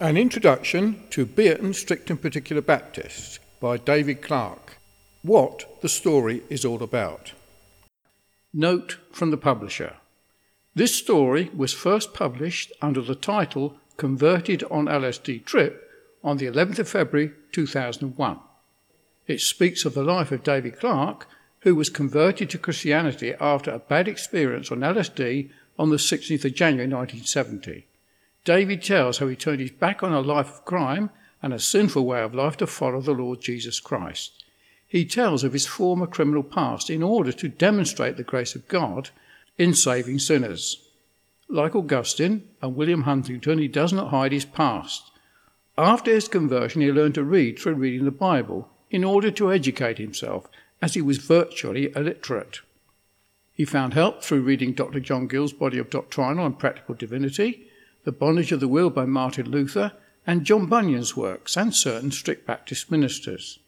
An Introduction to Bierton Strict and Particular Baptist by David Clark. What the story is all about. Note from the publisher. This story was first published under the title Converted on LSD Trip on the 11th of February 2001. It speaks of the life of David Clark, who was converted to Christianity after a bad experience on LSD on the 16th of January 1970. David tells how he turned his back on a life of crime and a sinful way of life to follow the Lord Jesus Christ. He tells of his former criminal past in order to demonstrate the grace of God in saving sinners. Like Augustine and William Huntington, he does not hide his past. After his conversion, he learned to read through reading the Bible in order to educate himself, as he was virtually illiterate. He found help through reading Dr. John Gill's body of doctrinal and practical divinity, The Bondage of the Will by Martin Luther, and John Bunyan's works and certain strict Baptist ministers.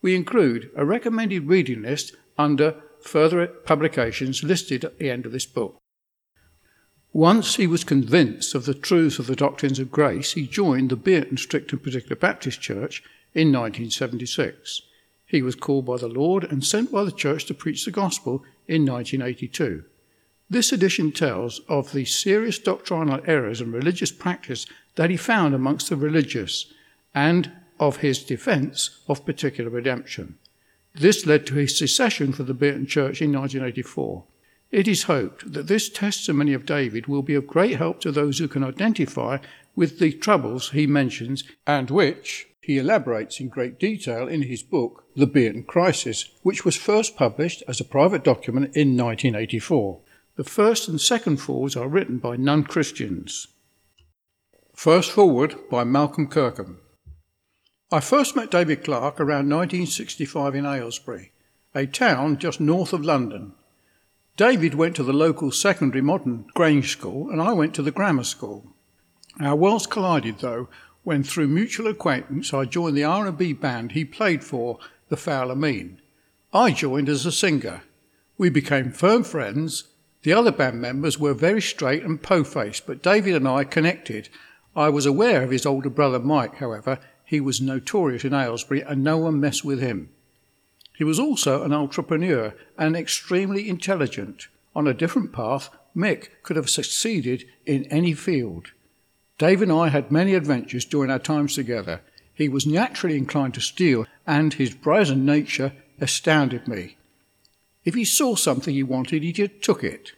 We include a recommended reading list under further publications listed at the end of this book. Once he was convinced of the truth of the doctrines of grace, he joined the Bierton Strict and Particular Baptist Church in 1976. He was called by the Lord and sent by the church to preach the gospel in 1982. This edition tells of the serious doctrinal errors and religious practice that he found amongst the religious and of his defense of particular redemption. This led to his secession from the Bierton Church in 1984. It is hoped that this testimony of David will be of great help to those who can identify with the troubles he mentions and which he elaborates in great detail in his book, The Bierton Crisis, which was first published as a private document in 1984. The first and second forwards are written by non Christians. First forward by Malcolm Kirkham. I first met David Clark around 1965 in Aylesbury, a town just north of London. David went to the local secondary modern Grange School, and I went to the grammar school. Our worlds collided, though, when through mutual acquaintance I joined the R&B band he played for, the Fowler Mean. I joined as a singer. We became firm friends. The other band members were very straight and po-faced, but David and I connected. I was aware of his older brother Mike, however, he was notorious in Aylesbury and no one messed with him. He was also an entrepreneur and extremely intelligent. On a different path, Mick could have succeeded in any field. Dave and I had many adventures during our times together. He was naturally inclined to steal, and his brazen nature astounded me. If he saw something he wanted, he just took it.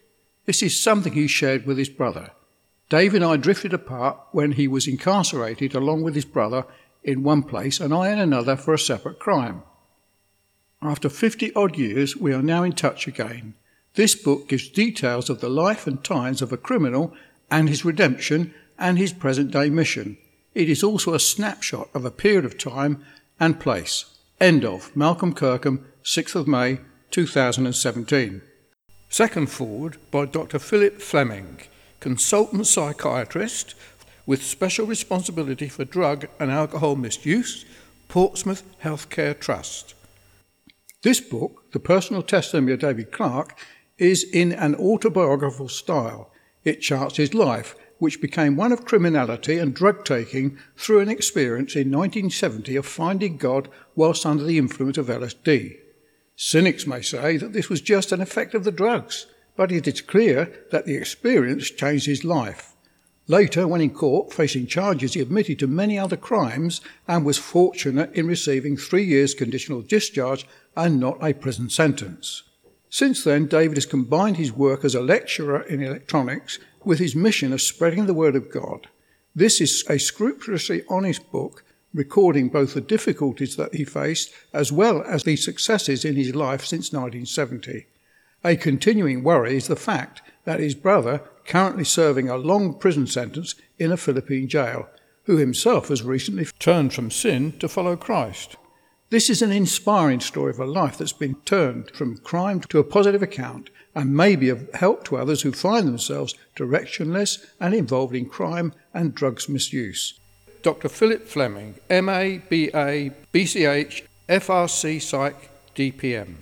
This is something he shared with his brother. Dave and I drifted apart when he was incarcerated along with his brother in one place and I in another for a separate crime. After 50 odd years, we are now in touch again. This book gives details of the life and times of a criminal and his redemption and his present day mission. It is also a snapshot of a period of time and place. End of Malcolm Kirkham, 6th of May 2017. Second forward by Dr. Philip Fleming, consultant psychiatrist with special responsibility for drug and alcohol misuse, Portsmouth Healthcare Trust. This book, The Personal Testimony of David Clark, is in an autobiographical style. It charts his life, which became one of criminality and drug taking through an experience in 1970 of finding God whilst under the influence of LSD. Cynics may say that this was just an effect of the drugs, but it is clear that the experience changed his life. Later, when in court facing charges, he admitted to many other crimes and was fortunate in receiving three years conditional discharge and not a prison sentence. Since then, David has combined his work as a lecturer in electronics with his mission of spreading the word of God. This is a scrupulously honest book, recording both the difficulties that he faced as well as the successes in his life since 1970. A continuing worry is the fact that his brother, currently serving a long prison sentence in a Philippine jail, who himself has recently turned from sin to follow Christ. This is an inspiring story of a life that's been turned from crime to a positive account and may be of help to others who find themselves directionless and involved in crime and drugs misuse. Dr. Philip Fleming, MA, BA, BCH, FRC Psych, DPM.